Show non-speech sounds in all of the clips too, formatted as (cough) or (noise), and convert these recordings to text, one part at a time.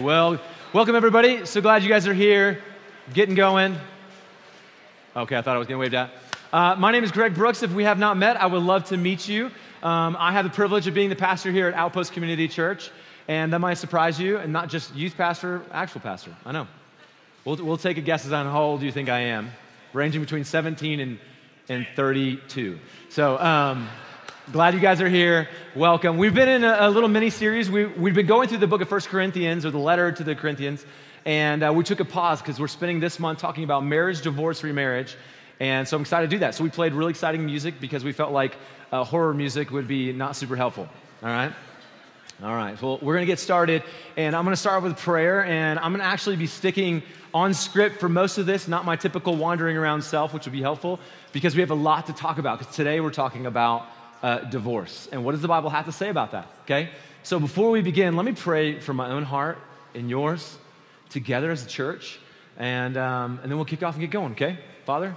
well, welcome everybody. So glad you guys are here, getting going. Okay, I thought I was going to wave that. Uh, my name is Greg Brooks. If we have not met, I would love to meet you. Um, I have the privilege of being the pastor here at Outpost Community Church, and that might surprise you, and not just youth pastor, actual pastor. I know. We'll, we'll take a guess on how old you think I am, ranging between 17 and, and 32. So, um, Glad you guys are here. Welcome. We've been in a, a little mini series. We, we've been going through the book of First Corinthians or the letter to the Corinthians, and uh, we took a pause because we're spending this month talking about marriage, divorce, remarriage. And so I'm excited to do that. So we played really exciting music because we felt like uh, horror music would be not super helpful. All right? All right. Well, we're going to get started, and I'm going to start with prayer, and I'm going to actually be sticking on script for most of this, not my typical wandering around self, which would be helpful because we have a lot to talk about. Because today we're talking about uh, divorce. And what does the Bible have to say about that? Okay? So before we begin, let me pray for my own heart and yours together as a church. And, um, and then we'll kick off and get going, okay? Father,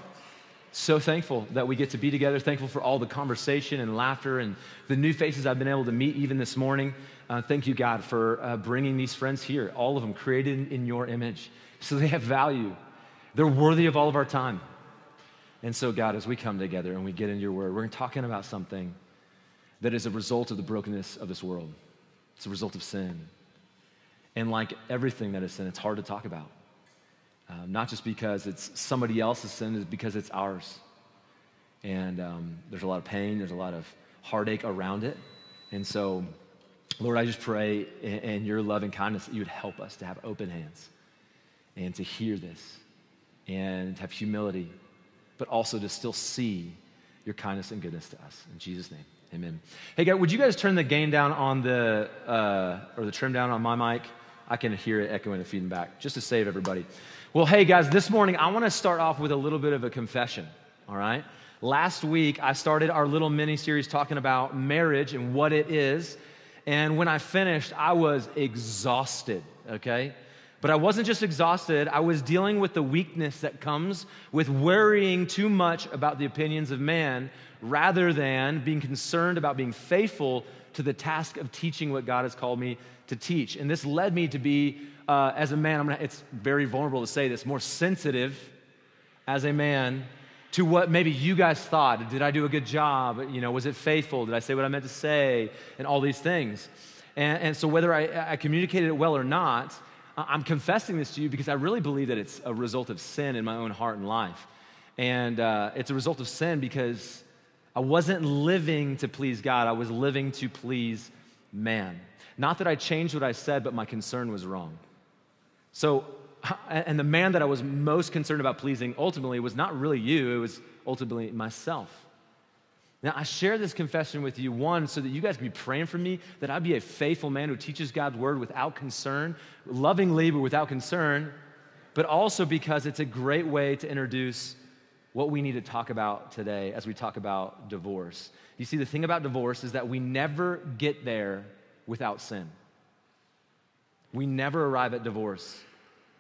so thankful that we get to be together. Thankful for all the conversation and laughter and the new faces I've been able to meet even this morning. Uh, thank you, God, for uh, bringing these friends here, all of them created in your image. So they have value. They're worthy of all of our time. And so, God, as we come together and we get into your word, we're talking about something that is a result of the brokenness of this world. It's a result of sin. And like everything that is sin, it's hard to talk about. Um, not just because it's somebody else's sin, it's because it's ours. And um, there's a lot of pain, there's a lot of heartache around it. And so, Lord, I just pray in, in your love and kindness that you would help us to have open hands and to hear this and have humility but also to still see your kindness and goodness to us. In Jesus' name, amen. Hey, guys, would you guys turn the gain down on the, uh, or the trim down on my mic? I can hear it echoing and feeding back, just to save everybody. Well, hey, guys, this morning I want to start off with a little bit of a confession, all right? Last week I started our little mini series talking about marriage and what it is. And when I finished, I was exhausted, okay? But I wasn't just exhausted, I was dealing with the weakness that comes with worrying too much about the opinions of man rather than being concerned about being faithful to the task of teaching what God has called me to teach. And this led me to be, uh, as a man, I'm gonna, it's very vulnerable to say this, more sensitive as a man to what maybe you guys thought. Did I do a good job? You know, was it faithful? Did I say what I meant to say? And all these things. And, and so, whether I, I communicated it well or not, I'm confessing this to you because I really believe that it's a result of sin in my own heart and life. And uh, it's a result of sin because I wasn't living to please God, I was living to please man. Not that I changed what I said, but my concern was wrong. So, (laughs) and the man that I was most concerned about pleasing ultimately was not really you, it was ultimately myself. Now, I share this confession with you, one, so that you guys can be praying for me, that I be a faithful man who teaches God's word without concern, lovingly, but without concern, but also because it's a great way to introduce what we need to talk about today as we talk about divorce. You see, the thing about divorce is that we never get there without sin. We never arrive at divorce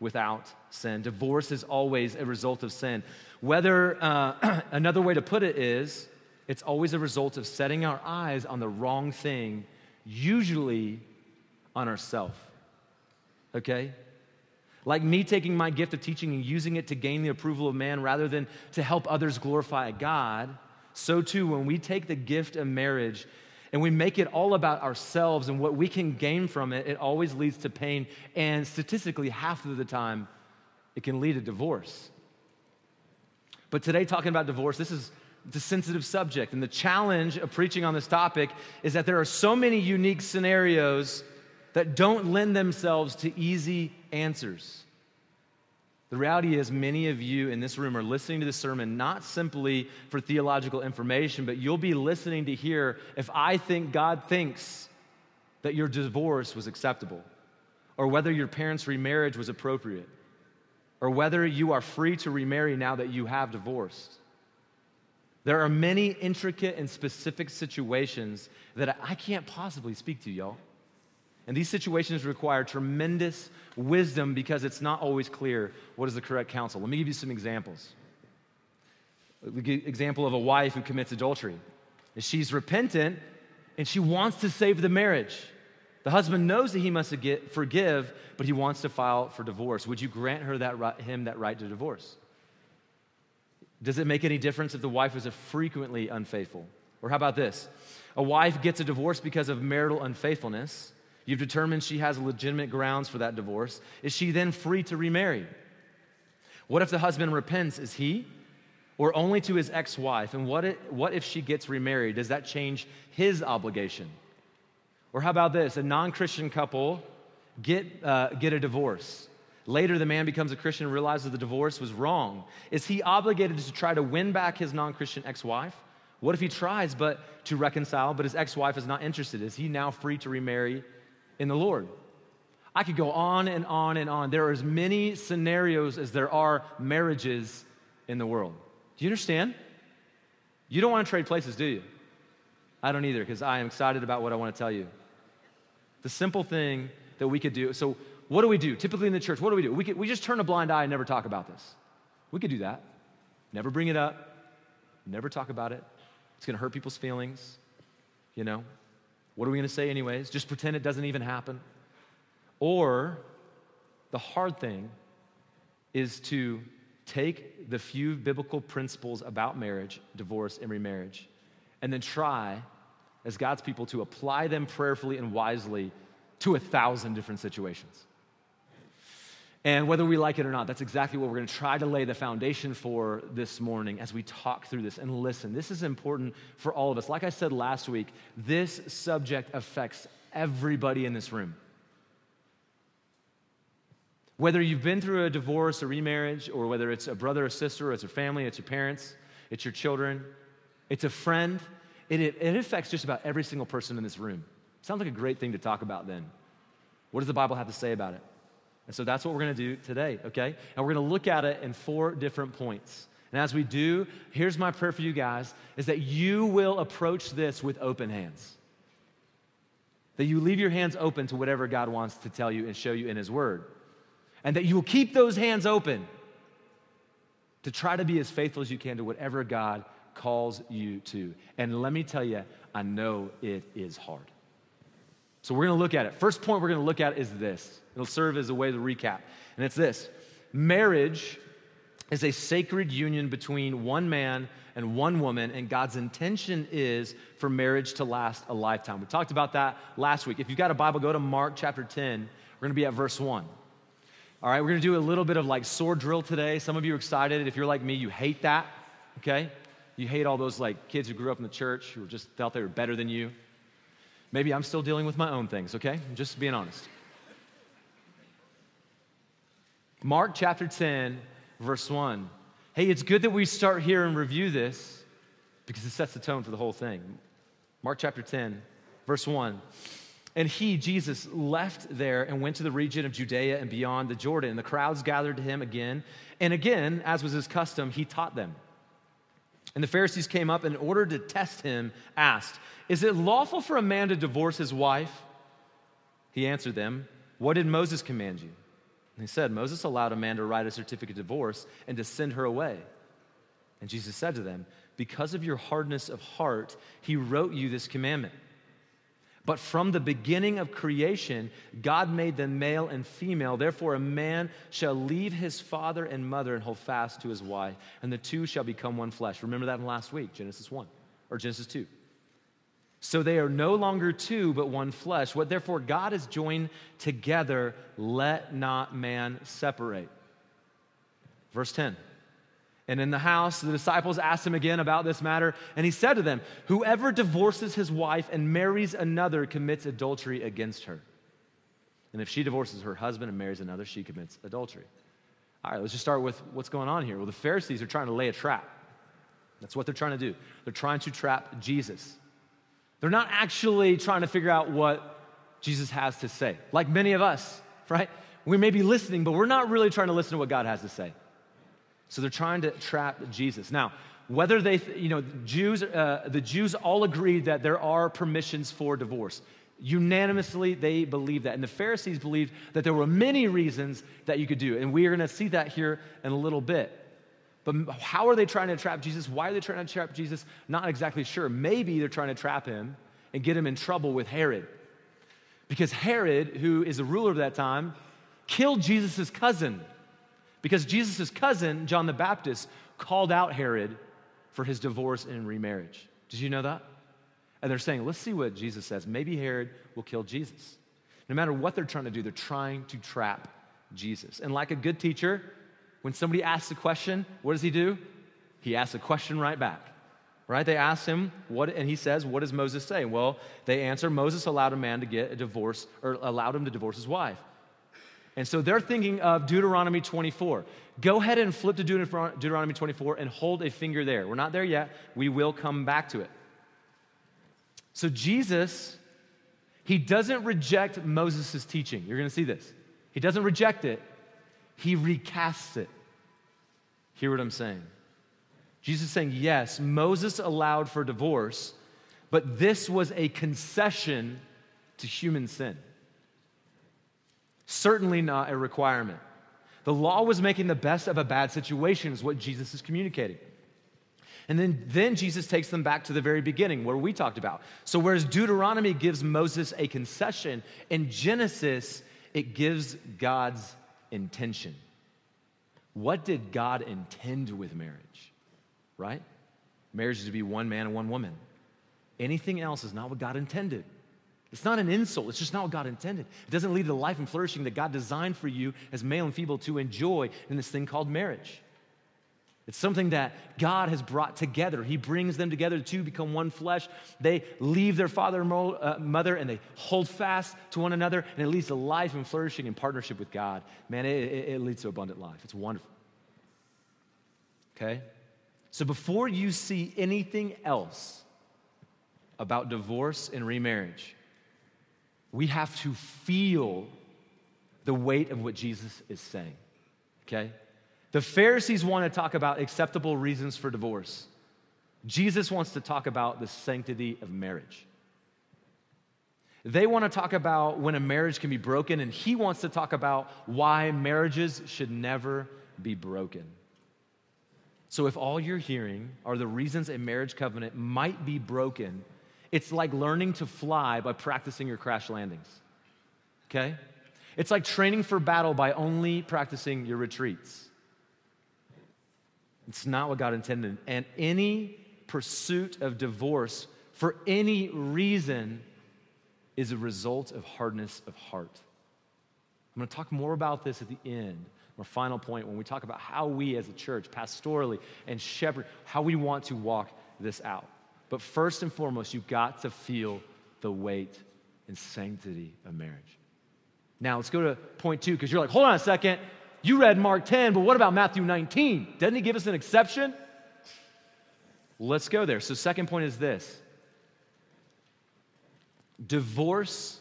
without sin. Divorce is always a result of sin. Whether, uh, (clears throat) another way to put it is, it's always a result of setting our eyes on the wrong thing, usually on ourselves. Okay? Like me taking my gift of teaching and using it to gain the approval of man rather than to help others glorify God, so too, when we take the gift of marriage and we make it all about ourselves and what we can gain from it, it always leads to pain. And statistically, half of the time, it can lead to divorce. But today, talking about divorce, this is it's a sensitive subject. And the challenge of preaching on this topic is that there are so many unique scenarios that don't lend themselves to easy answers. The reality is, many of you in this room are listening to this sermon not simply for theological information, but you'll be listening to hear if I think God thinks that your divorce was acceptable, or whether your parents' remarriage was appropriate, or whether you are free to remarry now that you have divorced. There are many intricate and specific situations that I can't possibly speak to, y'all. And these situations require tremendous wisdom because it's not always clear what is the correct counsel. Let me give you some examples. Example of a wife who commits adultery. And she's repentant and she wants to save the marriage. The husband knows that he must forgive, but he wants to file for divorce. Would you grant her that him that right to divorce? Does it make any difference if the wife is a frequently unfaithful? Or how about this? A wife gets a divorce because of marital unfaithfulness. You've determined she has legitimate grounds for that divorce. Is she then free to remarry? What if the husband repents? Is he or only to his ex wife? And what if, what if she gets remarried? Does that change his obligation? Or how about this? A non Christian couple get, uh, get a divorce. Later, the man becomes a Christian and realizes the divorce was wrong. Is he obligated to try to win back his non Christian ex wife? What if he tries but to reconcile, but his ex wife is not interested? Is he now free to remarry in the Lord? I could go on and on and on. There are as many scenarios as there are marriages in the world. Do you understand? You don't want to trade places, do you? I don't either, because I am excited about what I want to tell you. The simple thing that we could do. So, what do we do? Typically in the church, what do we do? We, could, we just turn a blind eye and never talk about this. We could do that. Never bring it up, never talk about it. It's going to hurt people's feelings. You know, what are we going to say, anyways? Just pretend it doesn't even happen. Or the hard thing is to take the few biblical principles about marriage, divorce, and remarriage, and then try, as God's people, to apply them prayerfully and wisely to a thousand different situations. And whether we like it or not, that's exactly what we're going to try to lay the foundation for this morning as we talk through this and listen. This is important for all of us. Like I said last week, this subject affects everybody in this room. Whether you've been through a divorce or remarriage, or whether it's a brother or sister, or it's a family, it's your parents, it's your children, it's a friend, it, it affects just about every single person in this room. Sounds like a great thing to talk about then. What does the Bible have to say about it? And so that's what we're going to do today, okay? And we're going to look at it in four different points. And as we do, here's my prayer for you guys is that you will approach this with open hands. That you leave your hands open to whatever God wants to tell you and show you in His Word. And that you will keep those hands open to try to be as faithful as you can to whatever God calls you to. And let me tell you, I know it is hard. So we're to look at it. First point we're to look at is this. It'll serve as a way to recap. And it's this marriage is a sacred union between one man and one woman, and God's intention is for marriage to last a lifetime. We talked about that last week. If you've got a Bible, go to Mark chapter 10. We're going to be at verse 1. All right, we're going to do a little bit of like sword drill today. Some of you are excited. If you're like me, you hate that, okay? You hate all those like kids who grew up in the church who just felt they were better than you. Maybe I'm still dealing with my own things, okay? I'm just being honest. Mark chapter 10, verse 1. Hey, it's good that we start here and review this because it sets the tone for the whole thing. Mark chapter 10, verse 1. And he, Jesus, left there and went to the region of Judea and beyond the Jordan. And the crowds gathered to him again. And again, as was his custom, he taught them. And the Pharisees came up and, in order to test him, asked, Is it lawful for a man to divorce his wife? He answered them, What did Moses command you? And he said, Moses allowed a man to write a certificate of divorce and to send her away. And Jesus said to them, Because of your hardness of heart, he wrote you this commandment. But from the beginning of creation, God made them male and female. Therefore, a man shall leave his father and mother and hold fast to his wife, and the two shall become one flesh. Remember that in last week, Genesis 1 or Genesis 2. So they are no longer two, but one flesh. What therefore God has joined together, let not man separate. Verse 10. And in the house, the disciples asked him again about this matter, and he said to them, Whoever divorces his wife and marries another commits adultery against her. And if she divorces her husband and marries another, she commits adultery. All right, let's just start with what's going on here. Well, the Pharisees are trying to lay a trap. That's what they're trying to do. They're trying to trap Jesus. They're not actually trying to figure out what Jesus has to say. Like many of us, right? We may be listening, but we're not really trying to listen to what God has to say. So they're trying to trap Jesus. Now, whether they, you know, Jews, uh, the Jews all agreed that there are permissions for divorce. Unanimously, they believe that. And the Pharisees believed that there were many reasons that you could do. And we are going to see that here in a little bit. But how are they trying to trap Jesus? Why are they trying to trap Jesus? Not exactly sure. Maybe they're trying to trap him and get him in trouble with Herod. Because Herod, who is a ruler of that time, killed Jesus' cousin. Because Jesus' cousin, John the Baptist, called out Herod for his divorce and remarriage. Did you know that? And they're saying, let's see what Jesus says. Maybe Herod will kill Jesus. No matter what they're trying to do, they're trying to trap Jesus. And like a good teacher, when somebody asks a question, what does he do? He asks a question right back. Right? They ask him what and he says, "What does Moses say?" Well, they answer, "Moses allowed a man to get a divorce or allowed him to divorce his wife." And so they're thinking of Deuteronomy 24. Go ahead and flip to Deuteronomy 24 and hold a finger there. We're not there yet. We will come back to it. So Jesus, he doesn't reject Moses' teaching. You're going to see this. He doesn't reject it, he recasts it. Hear what I'm saying? Jesus is saying, yes, Moses allowed for divorce, but this was a concession to human sin. Certainly not a requirement. The law was making the best of a bad situation, is what Jesus is communicating. And then, then Jesus takes them back to the very beginning where we talked about. So, whereas Deuteronomy gives Moses a concession, in Genesis, it gives God's intention. What did God intend with marriage? Right? Marriage is to be one man and one woman. Anything else is not what God intended. It's not an insult, it's just not what God intended. It doesn't lead to the life and flourishing that God designed for you as male and female to enjoy in this thing called marriage. It's something that God has brought together. He brings them together to become one flesh. They leave their father and uh, mother and they hold fast to one another, and it leads to life and flourishing in partnership with God. Man, it, it, it leads to abundant life. It's wonderful. Okay? So before you see anything else about divorce and remarriage, we have to feel the weight of what Jesus is saying. Okay? The Pharisees want to talk about acceptable reasons for divorce. Jesus wants to talk about the sanctity of marriage. They want to talk about when a marriage can be broken, and he wants to talk about why marriages should never be broken. So, if all you're hearing are the reasons a marriage covenant might be broken, it's like learning to fly by practicing your crash landings. Okay? It's like training for battle by only practicing your retreats. It's not what God intended. And any pursuit of divorce for any reason is a result of hardness of heart. I'm going to talk more about this at the end, our final point, when we talk about how we as a church, pastorally and shepherd, how we want to walk this out. But first and foremost, you've got to feel the weight and sanctity of marriage. Now, let's go to point two, because you're like, hold on a second. You read Mark 10, but what about Matthew 19? Doesn't he give us an exception? Let's go there. So, second point is this divorce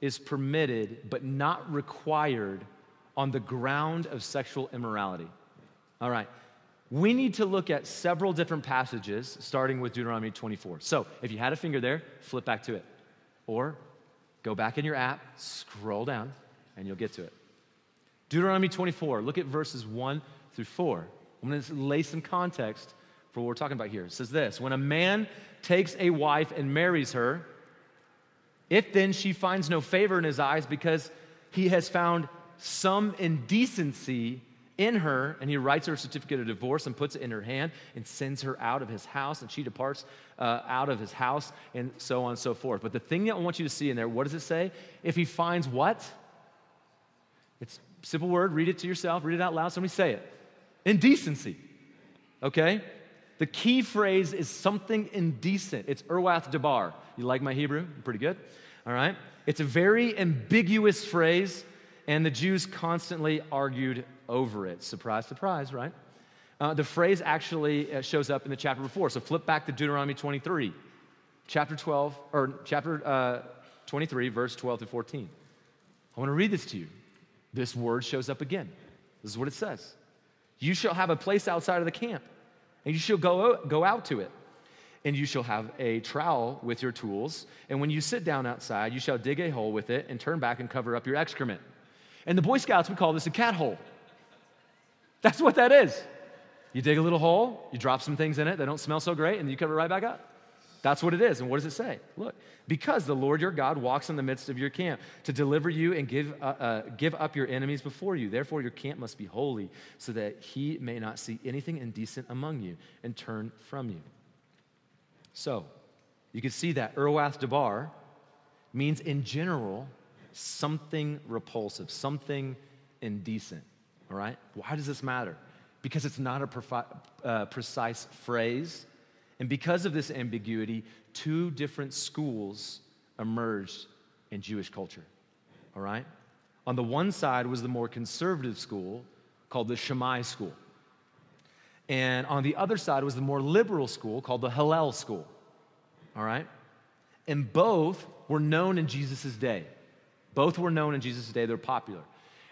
is permitted but not required on the ground of sexual immorality. All right. We need to look at several different passages, starting with Deuteronomy 24. So, if you had a finger there, flip back to it. Or go back in your app, scroll down, and you'll get to it. Deuteronomy 24, look at verses 1 through 4. I'm going to lay some context for what we're talking about here. It says this When a man takes a wife and marries her, if then she finds no favor in his eyes because he has found some indecency in her, and he writes her a certificate of divorce and puts it in her hand and sends her out of his house, and she departs uh, out of his house, and so on and so forth. But the thing that I want you to see in there, what does it say? If he finds what? It's simple word, read it to yourself, read it out loud, somebody say it. Indecency. Okay? The key phrase is something indecent. It's Irwath Debar. You like my Hebrew? Pretty good. All right? It's a very ambiguous phrase, and the Jews constantly argued over it. Surprise, surprise, right? Uh, the phrase actually uh, shows up in the chapter before. So flip back to Deuteronomy 23, chapter 12, or chapter uh, 23, verse 12 to 14. I want to read this to you this word shows up again. This is what it says You shall have a place outside of the camp, and you shall go, go out to it. And you shall have a trowel with your tools. And when you sit down outside, you shall dig a hole with it and turn back and cover up your excrement. And the Boy Scouts, we call this a cat hole. That's what that is. You dig a little hole, you drop some things in it that don't smell so great, and you cover it right back up. That's what it is. And what does it say? Look, because the Lord your God walks in the midst of your camp to deliver you and give, uh, uh, give up your enemies before you. Therefore, your camp must be holy, so that he may not see anything indecent among you and turn from you. So, you can see that Urwath Debar means in general something repulsive, something indecent. All right? Why does this matter? Because it's not a profi- uh, precise phrase. And because of this ambiguity, two different schools emerged in Jewish culture. All right? On the one side was the more conservative school called the Shammai school. And on the other side was the more liberal school called the Hillel school. All right? And both were known in Jesus' day. Both were known in Jesus' day. They're popular.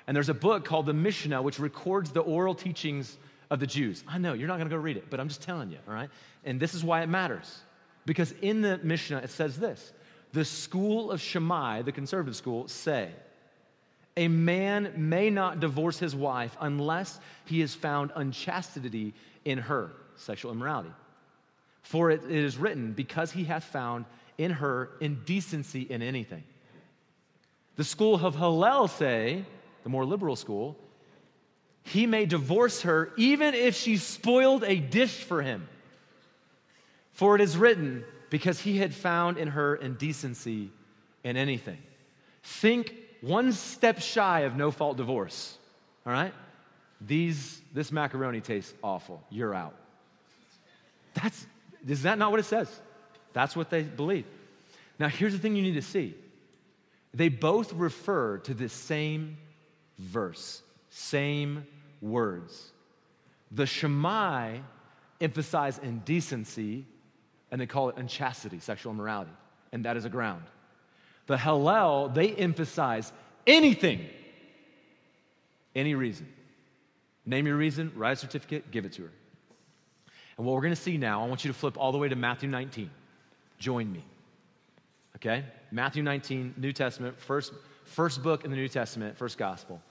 And there's a book called the Mishnah, which records the oral teachings of the Jews. I know, you're not going to go read it, but I'm just telling you, all right? And this is why it matters. Because in the Mishnah, it says this The school of Shammai, the conservative school, say, a man may not divorce his wife unless he has found unchastity in her, sexual immorality. For it, it is written, because he hath found in her indecency in anything. The school of Hillel say, the more liberal school, he may divorce her even if she spoiled a dish for him. For it is written, because he had found in her indecency in anything. Think one step shy of no fault divorce, all right? These, this macaroni tastes awful. You're out. That's, is that not what it says? That's what they believe. Now, here's the thing you need to see they both refer to this same verse, same words. The Shammai emphasize indecency and they call it unchastity, sexual immorality, and that is a ground. The Hillel, they emphasize anything, any reason. Name your reason, write a certificate, give it to her. And what we're going to see now, I want you to flip all the way to Matthew 19. Join me. Okay? Matthew 19, New Testament, first, first book in the New Testament, first gospel.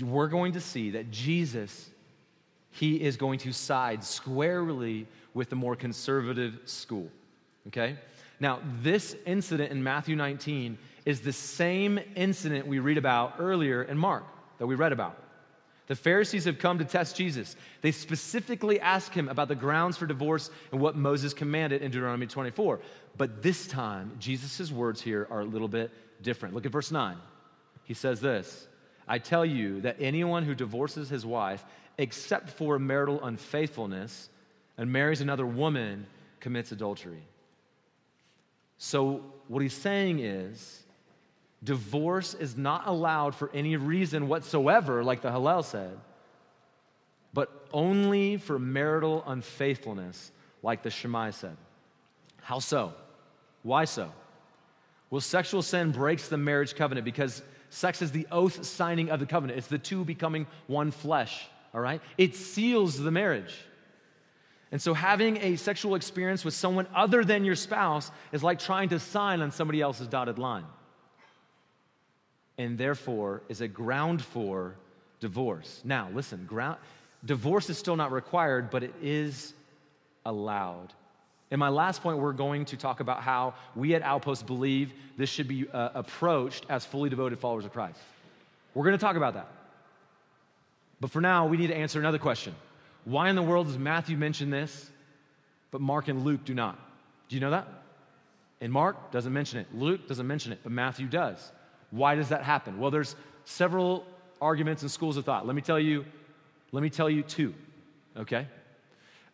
We're going to see that Jesus, he is going to side squarely with the more conservative school. Okay? Now, this incident in Matthew 19 is the same incident we read about earlier in Mark that we read about. The Pharisees have come to test Jesus. They specifically ask him about the grounds for divorce and what Moses commanded in Deuteronomy 24. But this time, Jesus' words here are a little bit different. Look at verse 9. He says this I tell you that anyone who divorces his wife, except for marital unfaithfulness, and marries another woman, commits adultery. So, what he's saying is, Divorce is not allowed for any reason whatsoever, like the Hillel said, but only for marital unfaithfulness, like the Shammai said. How so? Why so? Well, sexual sin breaks the marriage covenant because sex is the oath signing of the covenant. It's the two becoming one flesh, all right? It seals the marriage. And so, having a sexual experience with someone other than your spouse is like trying to sign on somebody else's dotted line and therefore is a ground for divorce. Now, listen, ground, divorce is still not required, but it is allowed. In my last point, we're going to talk about how we at Outpost believe this should be uh, approached as fully devoted followers of Christ. We're going to talk about that. But for now, we need to answer another question Why in the world does Matthew mention this, but Mark and Luke do not? Do you know that? And Mark doesn't mention it, Luke doesn't mention it, but Matthew does. Why does that happen? Well, there's several arguments and schools of thought. Let me tell you, let me tell you two, okay?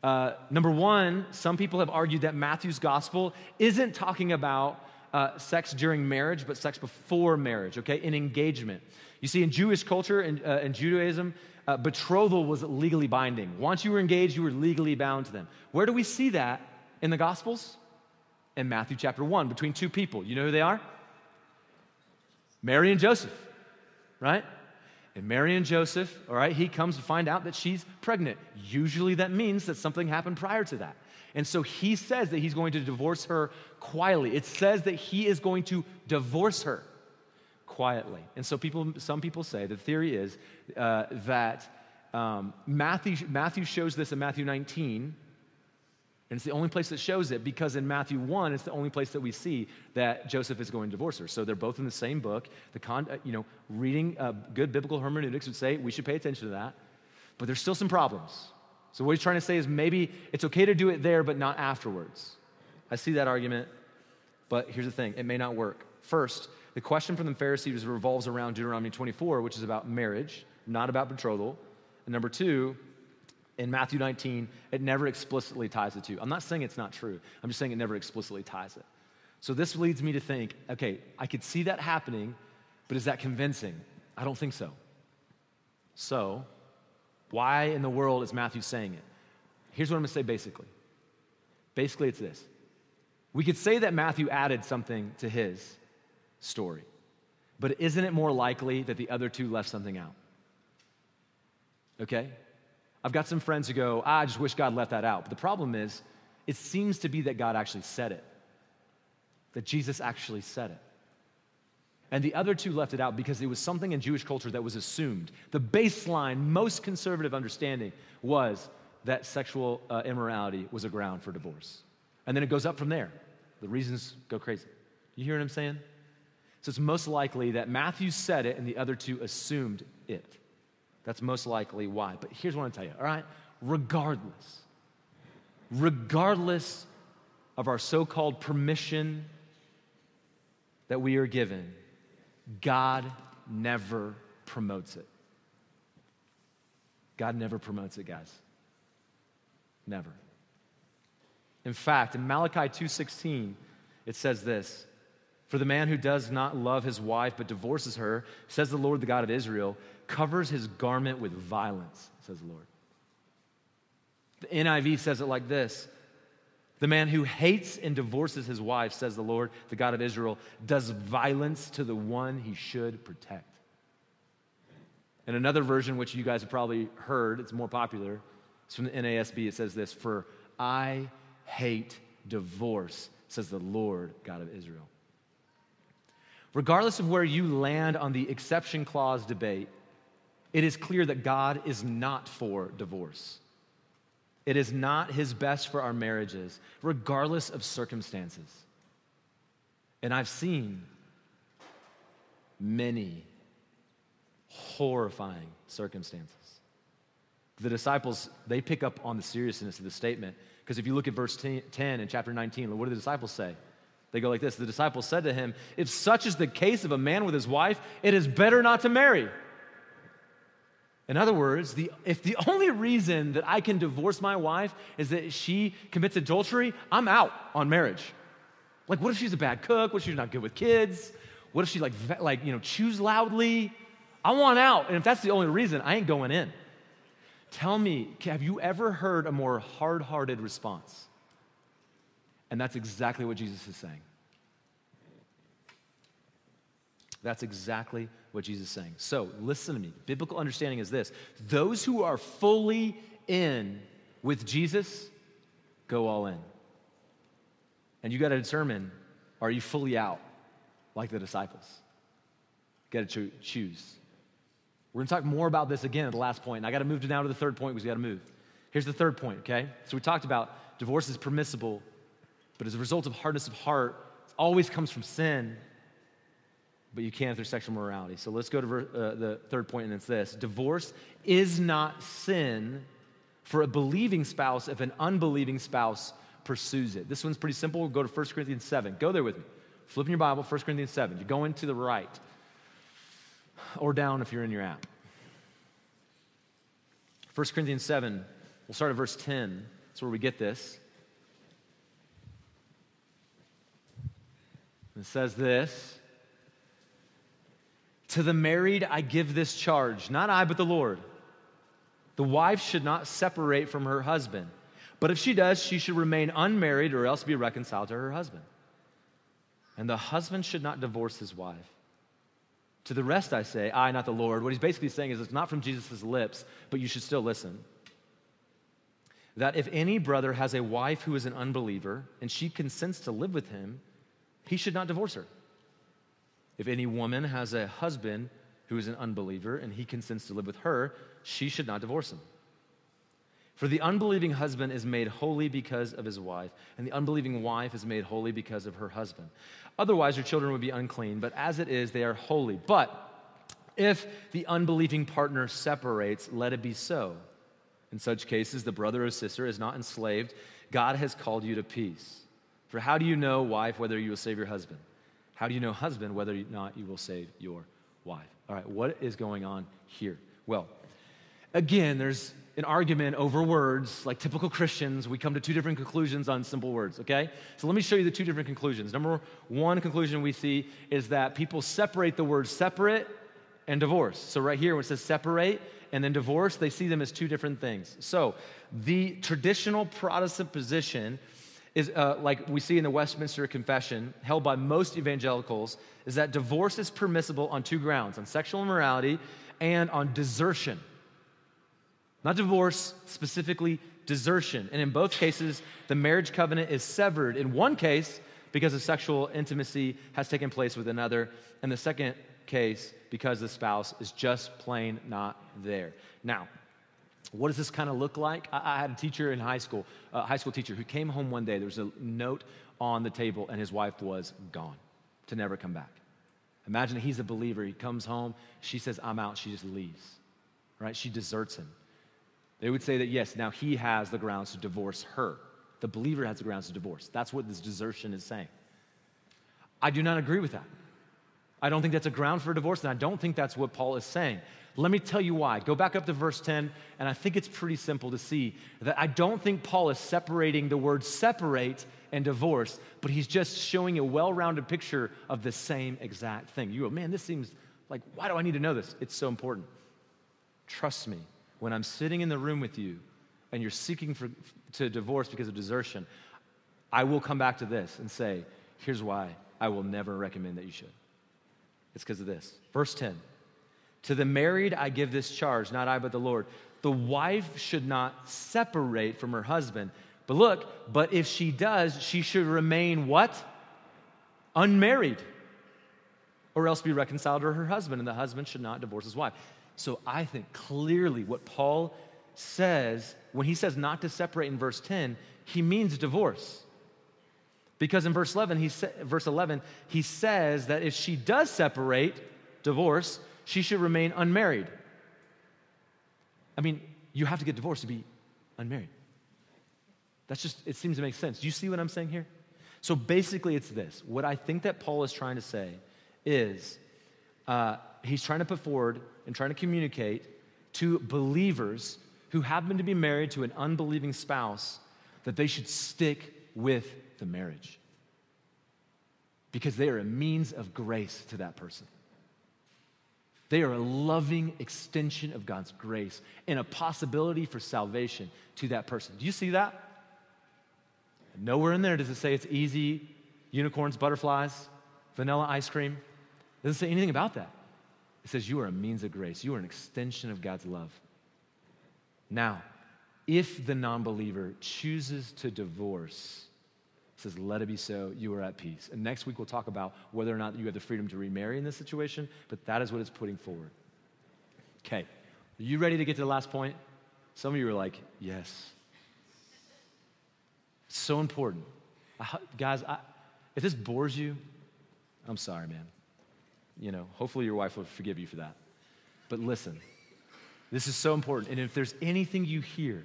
Uh, number one, some people have argued that Matthew's gospel isn't talking about uh, sex during marriage, but sex before marriage, okay, in engagement. You see, in Jewish culture and uh, in Judaism, uh, betrothal was legally binding. Once you were engaged, you were legally bound to them. Where do we see that in the Gospels? In Matthew chapter 1, between two people. You know who they are? Mary and Joseph, right? And Mary and Joseph, all right, he comes to find out that she's pregnant. Usually that means that something happened prior to that. And so he says that he's going to divorce her quietly. It says that he is going to divorce her quietly. And so people, some people say the theory is uh, that um, Matthew, Matthew shows this in Matthew 19 And it's the only place that shows it because in Matthew 1, it's the only place that we see that Joseph is going to divorce her. So they're both in the same book. The con, uh, you know, reading uh, good biblical hermeneutics would say we should pay attention to that. But there's still some problems. So what he's trying to say is maybe it's okay to do it there, but not afterwards. I see that argument, but here's the thing it may not work. First, the question from the Pharisees revolves around Deuteronomy 24, which is about marriage, not about betrothal. And number two, in Matthew 19, it never explicitly ties the two. I'm not saying it's not true, I'm just saying it never explicitly ties it. So this leads me to think okay, I could see that happening, but is that convincing? I don't think so. So, why in the world is Matthew saying it? Here's what I'm gonna say basically. Basically, it's this. We could say that Matthew added something to his story, but isn't it more likely that the other two left something out? Okay? I've got some friends who go, ah, I just wish God left that out. But the problem is, it seems to be that God actually said it, that Jesus actually said it. And the other two left it out because it was something in Jewish culture that was assumed. The baseline, most conservative understanding was that sexual uh, immorality was a ground for divorce. And then it goes up from there. The reasons go crazy. You hear what I'm saying? So it's most likely that Matthew said it and the other two assumed it. That's most likely why. But here's what I tell you, all right? Regardless, regardless of our so called permission that we are given, God never promotes it. God never promotes it, guys. Never. In fact, in Malachi 2:16, it says this: For the man who does not love his wife but divorces her, says the Lord, the God of Israel, covers his garment with violence, says the Lord. The NIV says it like this The man who hates and divorces his wife, says the Lord, the God of Israel, does violence to the one he should protect. And another version, which you guys have probably heard, it's more popular, it's from the NASB. It says this For I hate divorce, says the Lord God of Israel. Regardless of where you land on the exception clause debate, it is clear that God is not for divorce. It is not his best for our marriages, regardless of circumstances. And I've seen many horrifying circumstances. The disciples, they pick up on the seriousness of the statement because if you look at verse 10 in chapter 19, what do the disciples say? They go like this The disciples said to him, If such is the case of a man with his wife, it is better not to marry. In other words, the, if the (laughs) only reason that I can divorce my wife is that she commits adultery, I'm out on marriage. Like, what if she's a bad cook? What if she's not good with kids? What if she like, like you know, chews loudly? I want out. And if that's the only reason, I ain't going in. Tell me, have you ever heard a more hard hearted response? And that's exactly what Jesus is saying. That's exactly what Jesus is saying. So, listen to me. Biblical understanding is this those who are fully in with Jesus go all in. And you got to determine are you fully out like the disciples? Got to choose. We're going to talk more about this again at the last point. And I got to move now to the third point because we got to move. Here's the third point, okay? So we talked about divorce is permissible, but as a result of hardness of heart, it always comes from sin but you can through sexual morality. So let's go to uh, the third point, and it's this Divorce is not sin for a believing spouse if an unbelieving spouse pursues it. This one's pretty simple. Go to 1 Corinthians 7. Go there with me. Flip in your Bible, 1 Corinthians 7. You're going to the right or down if you're in your app. 1 Corinthians 7, we'll start at verse 10. That's where we get this. It says this to the married, I give this charge, not I, but the Lord. The wife should not separate from her husband, but if she does, she should remain unmarried or else be reconciled to her husband. And the husband should not divorce his wife. To the rest, I say, I, not the Lord. What he's basically saying is it's not from Jesus' lips, but you should still listen. That if any brother has a wife who is an unbeliever and she consents to live with him, he should not divorce her. If any woman has a husband who is an unbeliever and he consents to live with her, she should not divorce him. For the unbelieving husband is made holy because of his wife, and the unbelieving wife is made holy because of her husband. Otherwise, your children would be unclean, but as it is, they are holy. But if the unbelieving partner separates, let it be so. In such cases, the brother or sister is not enslaved. God has called you to peace. For how do you know, wife, whether you will save your husband? How do you know, husband, whether or not you will save your wife? All right, what is going on here? Well, again, there's an argument over words, like typical Christians, we come to two different conclusions on simple words, okay? So let me show you the two different conclusions. Number one conclusion we see is that people separate the words separate and divorce. So right here, when it says separate and then divorce, they see them as two different things. So the traditional Protestant position is uh, like we see in the Westminster Confession, held by most evangelicals, is that divorce is permissible on two grounds on sexual immorality and on desertion. Not divorce, specifically desertion. And in both cases, the marriage covenant is severed. In one case, because of sexual intimacy has taken place with another. In the second case, because the spouse is just plain not there. Now, what does this kind of look like? I, I, had a teacher in high school, a high school teacher, who came home one day. There was a note on the table, and his wife was gone to never come back. Imagine he's a believer. He comes home. She says, I'm out. She just leaves, right? She deserts him. They would say that, yes, now he has the grounds to divorce her. The believer has the grounds to divorce. That's what this desertion is saying. I do not agree with that. I don't think that's a ground for divorce, and I don't think that's what Paul is saying. Let me tell you why. Go back up to verse 10, and I think it's pretty simple to see that I don't think Paul is separating the word separate and divorce, but he's just showing a well rounded picture of the same exact thing. You go, man, this seems like, why do I need to know this? It's so important. Trust me, when I'm sitting in the room with you and you're seeking for, to divorce because of desertion, I will come back to this and say, here's why I will never recommend that you should. It's because of this. Verse 10 To the married I give this charge, not I, but the Lord. The wife should not separate from her husband. But look, but if she does, she should remain what? Unmarried. Or else be reconciled to her husband, and the husband should not divorce his wife. So I think clearly what Paul says, when he says not to separate in verse 10, he means divorce. Because in verse 11, he sa- verse 11, he says that if she does separate, divorce, she should remain unmarried. I mean, you have to get divorced to be unmarried. That's just, it seems to make sense. Do you see what I'm saying here? So basically, it's this. What I think that Paul is trying to say is uh, he's trying to put forward and trying to communicate to believers who happen to be married to an unbelieving spouse that they should stick with the marriage because they are a means of grace to that person. They are a loving extension of God's grace and a possibility for salvation to that person. Do you see that? Nowhere in there does it say it's easy, unicorns, butterflies, vanilla ice cream. It doesn't say anything about that. It says you are a means of grace, you are an extension of God's love. Now, if the non believer chooses to divorce, says, let it be so, you are at peace. And next week we'll talk about whether or not you have the freedom to remarry in this situation, but that is what it's putting forward. Okay, are you ready to get to the last point? Some of you are like, yes. So important. I, guys, I, if this bores you, I'm sorry, man. You know, hopefully your wife will forgive you for that. But listen, this is so important. And if there's anything you hear,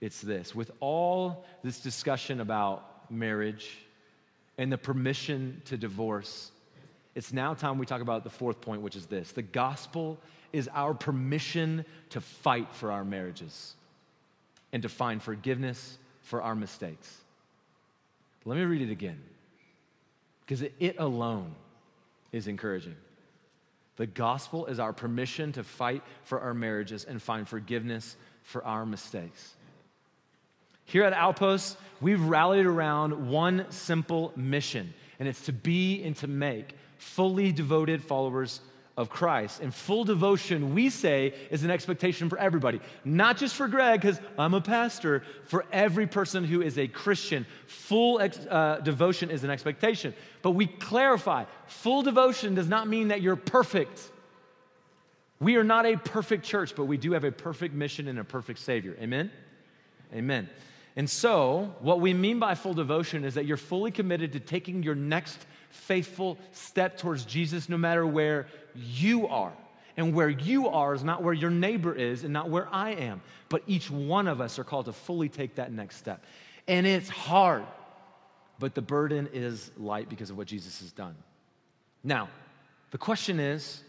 it's this. With all this discussion about marriage and the permission to divorce, it's now time we talk about the fourth point, which is this the gospel is our permission to fight for our marriages and to find forgiveness for our mistakes. Let me read it again, because it alone is encouraging. The gospel is our permission to fight for our marriages and find forgiveness for our mistakes. Here at Outpost, we've rallied around one simple mission, and it's to be and to make fully devoted followers of Christ. And full devotion, we say, is an expectation for everybody, not just for Greg, because I'm a pastor, for every person who is a Christian. Full ex- uh, devotion is an expectation. But we clarify full devotion does not mean that you're perfect. We are not a perfect church, but we do have a perfect mission and a perfect Savior. Amen? Amen. And so, what we mean by full devotion is that you're fully committed to taking your next faithful step towards Jesus no matter where you are. And where you are is not where your neighbor is and not where I am. But each one of us are called to fully take that next step. And it's hard, but the burden is light because of what Jesus has done. Now, the question is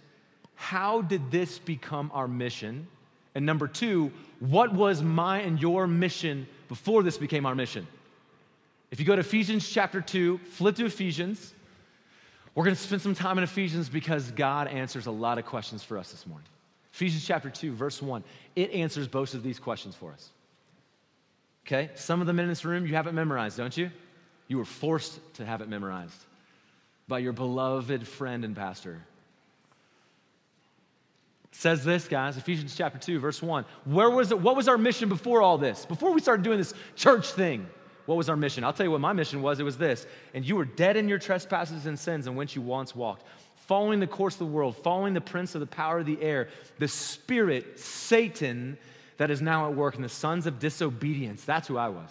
how did this become our mission? And number two, what was my and your mission before this became our mission? If you go to Ephesians chapter 2, flip to Ephesians. We're going to spend some time in Ephesians because God answers a lot of questions for us this morning. Ephesians chapter 2, verse 1, it answers both of these questions for us. Okay? Some of them in this room you have it memorized, don't you? You were forced to have it memorized by your beloved friend and pastor. Says this, guys, Ephesians chapter 2, verse 1. Where was it? What was our mission before all this? Before we started doing this church thing? What was our mission? I'll tell you what my mission was. It was this. And you were dead in your trespasses and sins in which you once walked, following the course of the world, following the prince of the power of the air, the spirit, Satan, that is now at work in the sons of disobedience. That's who I was.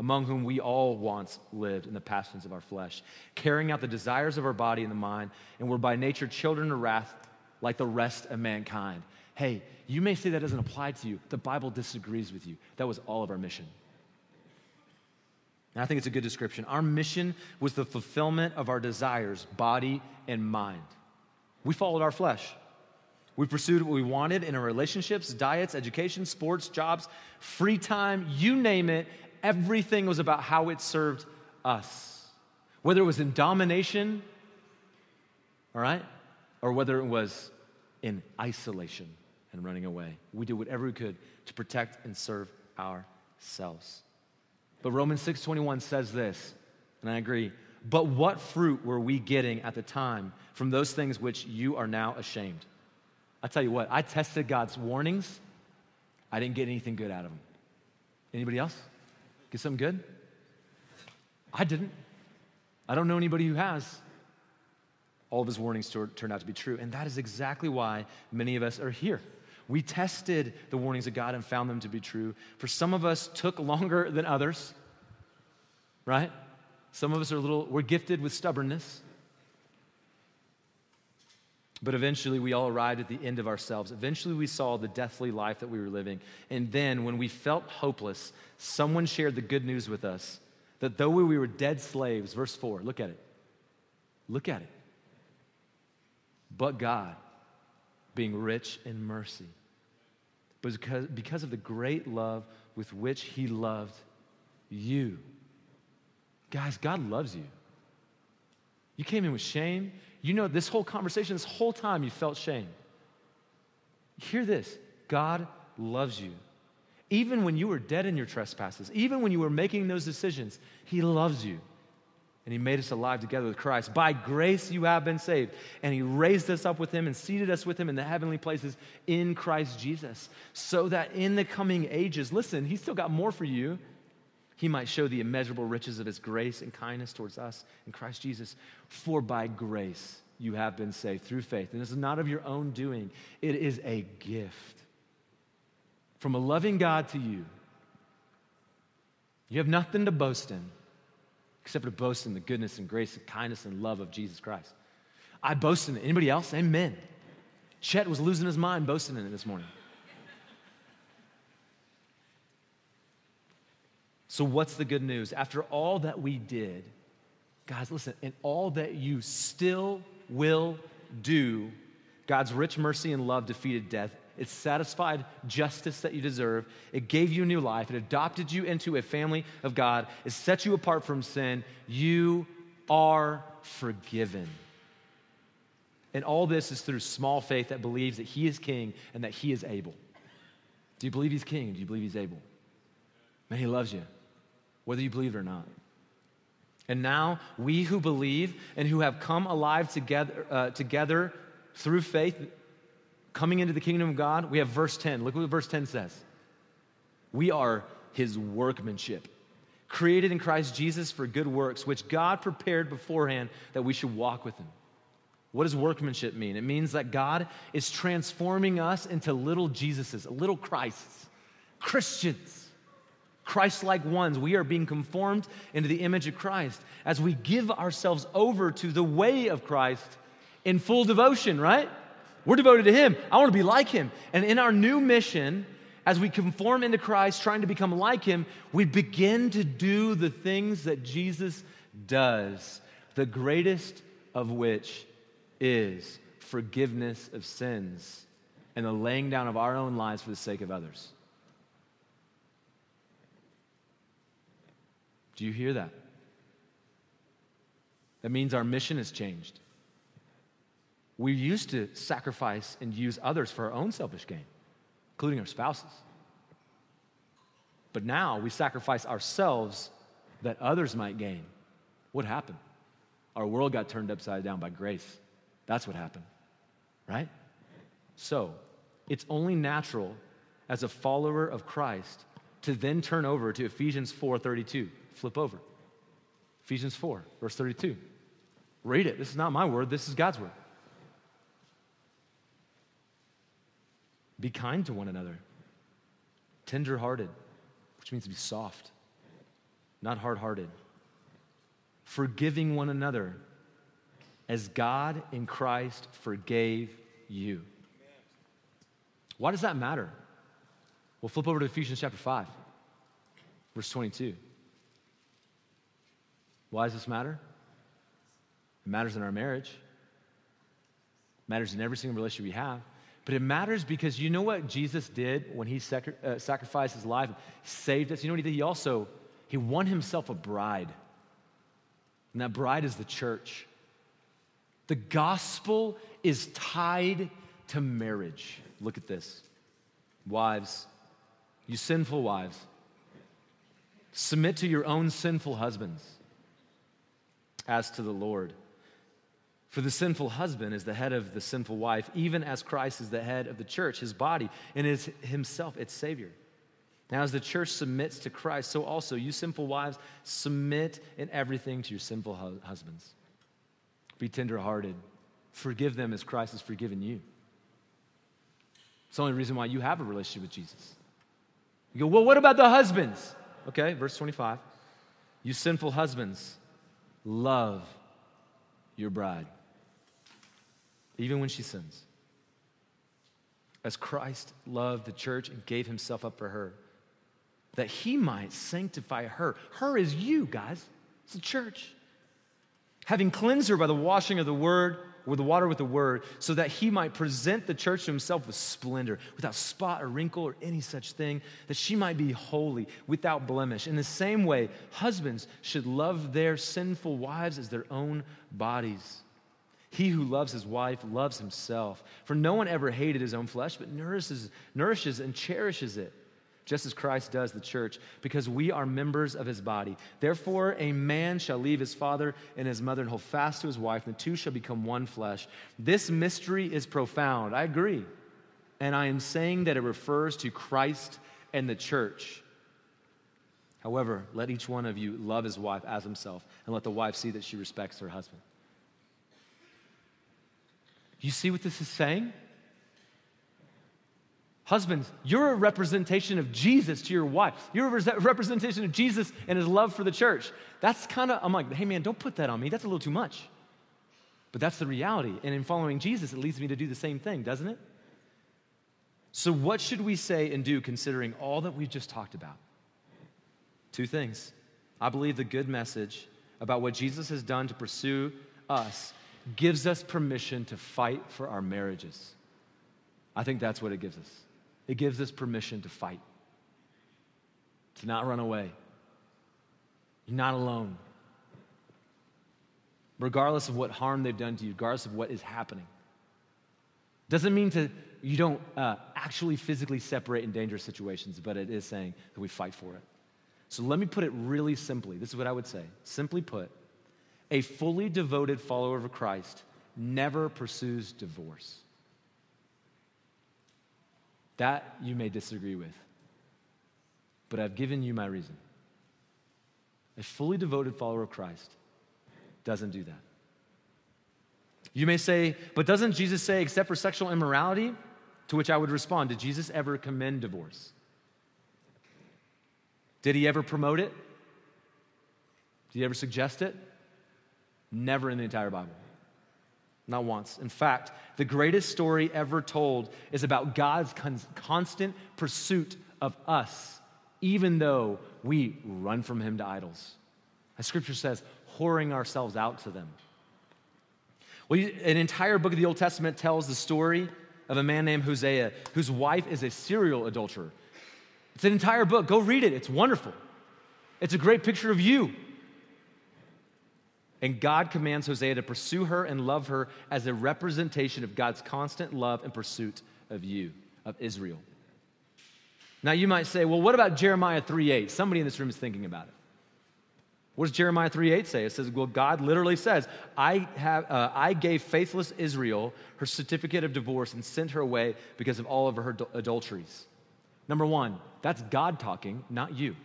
Among whom we all once lived in the passions of our flesh, carrying out the desires of our body and the mind, and were by nature children of wrath like the rest of mankind. Hey, you may say that doesn't apply to you. The Bible disagrees with you. That was all of our mission. And I think it's a good description. Our mission was the fulfillment of our desires, body and mind. We followed our flesh. We pursued what we wanted in our relationships, diets, education, sports, jobs, free time, you name it. Everything was about how it served us. Whether it was in domination, all right, or whether it was in isolation and running away. We did whatever we could to protect and serve ourselves. But Romans 6:21 says this, and I agree. But what fruit were we getting at the time from those things which you are now ashamed? I tell you what, I tested God's warnings. I didn't get anything good out of them. Anybody else? Get something good? I didn't. I don't know anybody who has. All of his warnings turned out to be true. And that is exactly why many of us are here. We tested the warnings of God and found them to be true. For some of us took longer than others, right? Some of us are a little, we're gifted with stubbornness. But eventually, we all arrived at the end of ourselves. Eventually, we saw the deathly life that we were living. And then, when we felt hopeless, someone shared the good news with us that though we were dead slaves, verse 4, look at it. Look at it. But God, being rich in mercy, because, because of the great love with which He loved you. Guys, God loves you. You came in with shame. You know, this whole conversation, this whole time, you felt shame. Hear this God loves you. Even when you were dead in your trespasses, even when you were making those decisions, He loves you and he made us alive together with Christ. By grace you have been saved. And he raised us up with him and seated us with him in the heavenly places in Christ Jesus, so that in the coming ages, listen, he's still got more for you. He might show the immeasurable riches of his grace and kindness towards us in Christ Jesus. For by grace you have been saved through faith. And this is not of your own doing, it is a gift from a loving God to you. You have nothing to boast in except to boast in the goodness and grace and kindness and love of Jesus Christ. I boast in it. Anybody else? Amen. Chet was losing his mind boasting in it this morning. So, what's the good news? After all that we did, guys, listen, and all that you still will do, God's rich mercy and love defeated death it satisfied justice that you deserve. It gave you a new life. It adopted you into a family of God. It set you apart from sin. You are forgiven. And all this is through small faith that believes that He is King and that He is able. Do you believe He's King? Do you believe He's able? Man, He loves you, whether you believe it or not. And now, we who believe and who have come alive together, uh, together through faith, coming into the kingdom of God, we have verse 10. Look what verse 10 says. We are his workmanship, created in Christ Jesus for good works, which God prepared beforehand that we should walk with him. What does workmanship mean? It means that God is transforming us into little Jesuses, little Christs, Christians, Christ like ones. We are being conformed into the image of Christ as we give ourselves over to the way of Christ in full devotion, right? We're devoted to Him. I want to be like Him. And in our new mission, as we conform into Christ, trying to become like Him, we begin to do the things that Jesus does, the greatest of which is forgiveness of sins and the laying down of our own lives for the sake of others. Do you hear that? That means our mission has changed. We used to sacrifice and use others for our own selfish gain, including our spouses. But now we sacrifice ourselves that others might gain. What happened? Our world got turned upside down by grace. That's what happened, right? So, it's only natural as a follower of Christ to then turn over to Ephesians 4:32. Flip over. Ephesians 4, verse 32. Read it. This is not my word, this is God's word. Be kind to one another, tenderhearted, which means to be soft, not hard hearted, forgiving one another as God in Christ forgave you. Why does that matter? We'll flip over to Ephesians chapter 5, verse 22. Why does this matter? It matters in our marriage. It matters in every single relationship we have. But it matters because you know what Jesus did when he sacri- uh, sacrificed his life, and saved us? You know what he did? He also he won himself a bride. And that bride is the church. The gospel is tied to marriage. Look at this. Wives, you sinful wives, submit to your own sinful husbands as to the Lord. For the sinful husband is the head of the sinful wife, even as Christ is the head of the church, his body, and is himself its Savior. Now, as the church submits to Christ, so also you sinful wives submit in everything to your sinful hu- husbands. Be tenderhearted. Forgive them as Christ has forgiven you. It's the only reason why you have a relationship with Jesus. You go, well, what about the husbands? Okay, verse 25. You sinful husbands, love your bride, even when she sins. As Christ loved the church and gave himself up for her, that he might sanctify her. Her is you, guys. It's the church having cleansed her by the washing of the word, with the water with the word, so that he might present the church to himself with splendor, without spot or wrinkle or any such thing, that she might be holy, without blemish. In the same way, husbands should love their sinful wives as their own bodies. He who loves his wife loves himself. For no one ever hated his own flesh, but nourishes, nourishes and cherishes it just as Christ does the church, because we are members of his body. Therefore, a man shall leave his father and his mother and hold fast to his wife, and the two shall become one flesh. This mystery is profound. I agree. And I am saying that it refers to Christ and the church. However, let each one of you love his wife as himself, and let the wife see that she respects her husband. You see what this is saying? Husbands, you're a representation of Jesus to your wife. You're a representation of Jesus and his love for the church. That's kind of, I'm like, hey man, don't put that on me. That's a little too much. But that's the reality. And in following Jesus, it leads me to do the same thing, doesn't it? So, what should we say and do considering all that we've just talked about? Two things. I believe the good message about what Jesus has done to pursue us gives us permission to fight for our marriages. I think that's what it gives us. It gives us permission to fight, to not run away. You're not alone. Regardless of what harm they've done to you, regardless of what is happening. Doesn't mean to you don't uh, actually physically separate in dangerous situations, but it is saying that we fight for it. So let me put it really simply. This is what I would say. Simply put, a fully devoted follower of Christ never pursues divorce. That you may disagree with. But I've given you my reason. A fully devoted follower of Christ doesn't do that. You may say, but doesn't Jesus say, except for sexual immorality? To which I would respond, did Jesus ever commend divorce? Did he ever promote it? Did he ever suggest it? Never in the entire Bible. Not once. In fact, the greatest story ever told is about God's con- constant pursuit of us, even though we run from him to idols. As scripture says, whoring ourselves out to them. Well, an entire book of the Old Testament tells the story of a man named Hosea, whose wife is a serial adulterer. It's an entire book. Go read it, it's wonderful. It's a great picture of you. And God commands Hosea to pursue her and love her as a representation of God's constant love and pursuit of you, of Israel. Now you might say, well, what about Jeremiah 3:8? Somebody in this room is thinking about it. What does Jeremiah 3:8 say? It says, well, God literally says, I, have, uh, I gave faithless Israel her certificate of divorce and sent her away because of all of her adulteries. Number one, that's God talking, not you.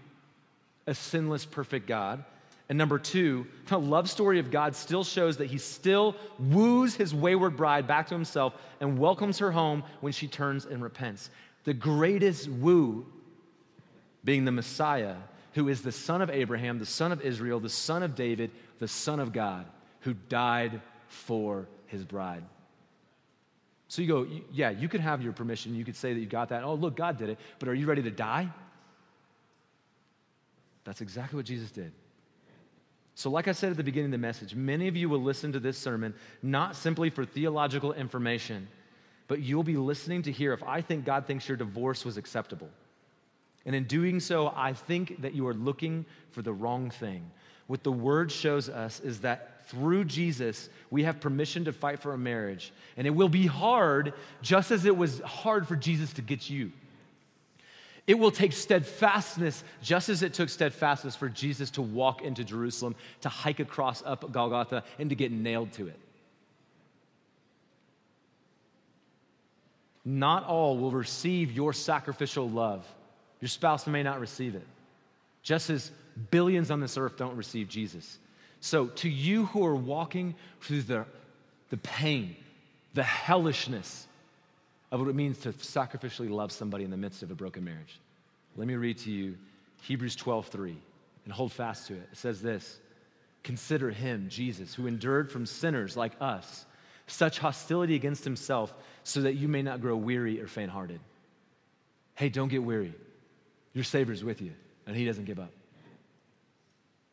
A sinless, perfect God. And number two, the love story of God still shows that he still woos his wayward bride back to himself and welcomes her home when she turns and repents. The greatest woo being the Messiah who is the son of Abraham, the son of Israel, the son of David, the son of God, who died for his bride. So you go, yeah, you could have your permission. You could say that you got that. Oh, look, God did it. But are you ready to die? That's exactly what Jesus did. So, like I said at the beginning of the message, many of you will listen to this sermon not simply for theological information, but you'll be listening to hear if I think God thinks your divorce was acceptable. And in doing so, I think that you are looking for the wrong thing. What the word shows us is that through Jesus, we have permission to fight for a marriage. And it will be hard, just as it was hard for Jesus to get you. It will take steadfastness, just as it took steadfastness for Jesus to walk into Jerusalem, to hike across up Golgotha, and to get nailed to it. Not all will receive your sacrificial love. Your spouse may not receive it, just as billions on this earth don't receive Jesus. So, to you who are walking through the, the pain, the hellishness of what it means to sacrificially love somebody in the midst of a broken marriage, let me read to you Hebrews 12 3 and hold fast to it. It says this Consider him, Jesus, who endured from sinners like us such hostility against himself so that you may not grow weary or faint hearted. Hey, don't get weary. Your Savior's with you, and He doesn't give up.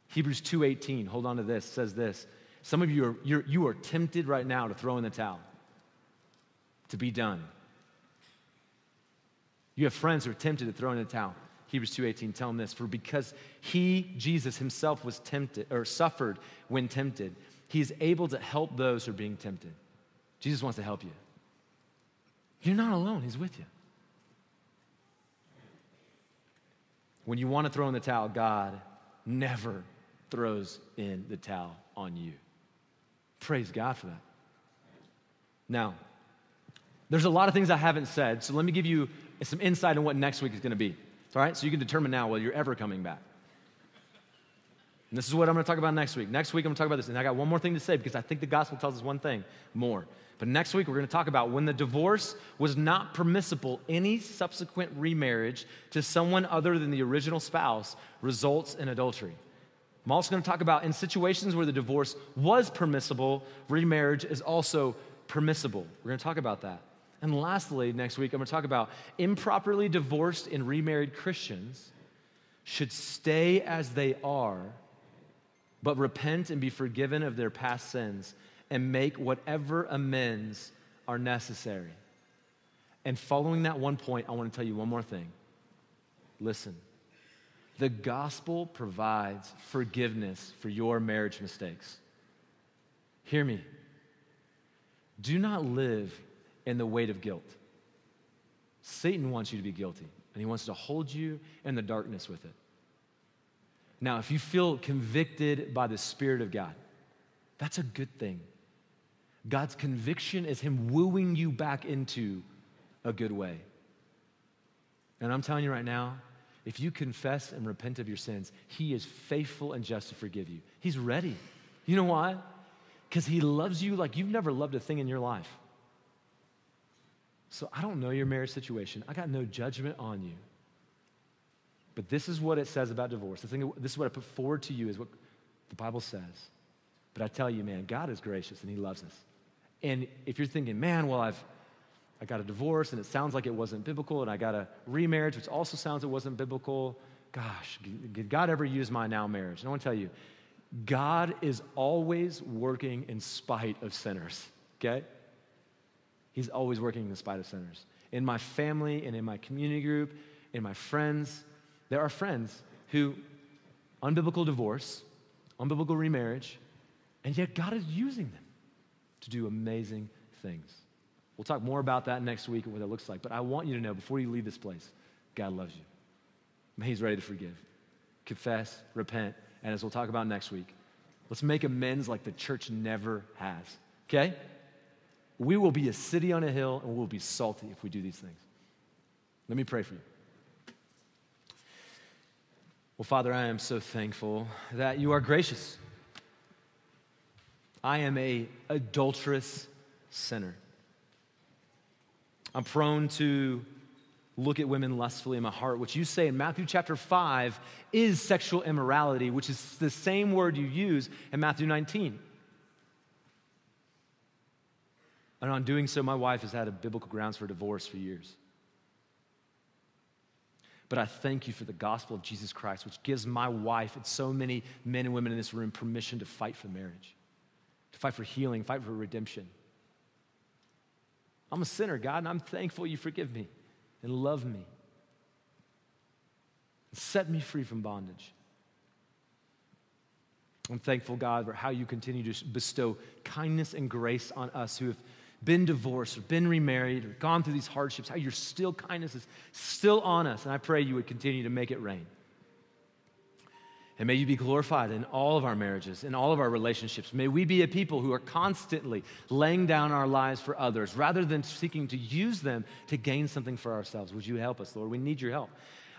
Hebrews 2.18, hold on to this, says this. Some of you are, you are tempted right now to throw in the towel, to be done. You have friends who are tempted to throw in the towel. Hebrews 2:18 tell them this for because he Jesus himself was tempted or suffered when tempted he is able to help those who are being tempted. Jesus wants to help you. You're not alone, he's with you. When you want to throw in the towel, God never throws in the towel on you. Praise God for that. Now, there's a lot of things I haven't said, so let me give you some insight on what next week is going to be. All right? So you can determine now whether you're ever coming back. And this is what I'm going to talk about next week. Next week, I'm going to talk about this. And I got one more thing to say because I think the gospel tells us one thing more. But next week, we're going to talk about when the divorce was not permissible, any subsequent remarriage to someone other than the original spouse results in adultery. I'm also going to talk about in situations where the divorce was permissible, remarriage is also permissible. We're going to talk about that. And lastly, next week, I'm going to talk about improperly divorced and remarried Christians should stay as they are, but repent and be forgiven of their past sins and make whatever amends are necessary. And following that one point, I want to tell you one more thing. Listen, the gospel provides forgiveness for your marriage mistakes. Hear me. Do not live in the weight of guilt. Satan wants you to be guilty, and he wants to hold you in the darkness with it. Now, if you feel convicted by the Spirit of God, that's a good thing. God's conviction is Him wooing you back into a good way. And I'm telling you right now, if you confess and repent of your sins, He is faithful and just to forgive you. He's ready. You know why? because He loves you like you've never loved a thing in your life. So I don't know your marriage situation. I got no judgment on you. But this is what it says about divorce. this is what I put forward to you, is what the Bible says. But I tell you, man, God is gracious and He loves us. And if you're thinking, man, well, I've I got a divorce and it sounds like it wasn't biblical, and I got a remarriage, which also sounds it wasn't biblical. Gosh, did God ever use my now marriage? And I want to tell you, God is always working in spite of sinners, okay? He's always working in spite of sinners. In my family and in my community group, in my friends, there are friends who, unbiblical divorce, unbiblical remarriage, and yet God is using them to do amazing things. We'll talk more about that next week and what that looks like. But I want you to know before you leave this place, God loves you. He's ready to forgive. Confess, repent, and as we'll talk about next week, let's make amends like the church never has. Okay? We will be a city on a hill and we'll be salty if we do these things. Let me pray for you. Well, Father, I am so thankful that you are gracious. I am a adulterous sinner. I'm prone to look at women lustfully in my heart, which you say in Matthew chapter 5 is sexual immorality, which is the same word you use in Matthew 19. And on doing so, my wife has had a biblical grounds for divorce for years. But I thank you for the gospel of Jesus Christ, which gives my wife and so many men and women in this room permission to fight for marriage, to fight for healing, fight for redemption. I'm a sinner, God, and I'm thankful you forgive me and love me. And set me free from bondage. I'm thankful, God, for how you continue to bestow kindness and grace on us who have been divorced or been remarried or gone through these hardships, how your still kindness is still on us. And I pray you would continue to make it rain. And may you be glorified in all of our marriages, in all of our relationships. May we be a people who are constantly laying down our lives for others rather than seeking to use them to gain something for ourselves. Would you help us, Lord? We need your help.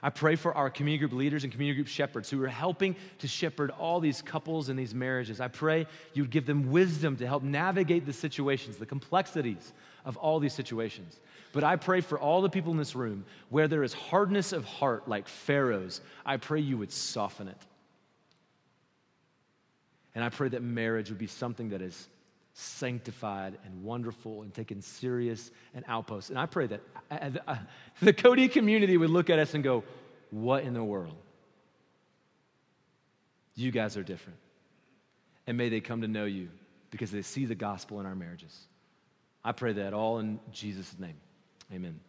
I pray for our community group leaders and community group shepherds who are helping to shepherd all these couples and these marriages. I pray you would give them wisdom to help navigate the situations, the complexities of all these situations. But I pray for all the people in this room where there is hardness of heart like Pharaoh's, I pray you would soften it. And I pray that marriage would be something that is sanctified and wonderful and taken serious and outpost. And I pray that uh, uh, (laughs) the Cody community would look at us and go, What in the world? You guys are different. And may they come to know you because they see the gospel in our marriages. I pray that all in Jesus' name. Amen.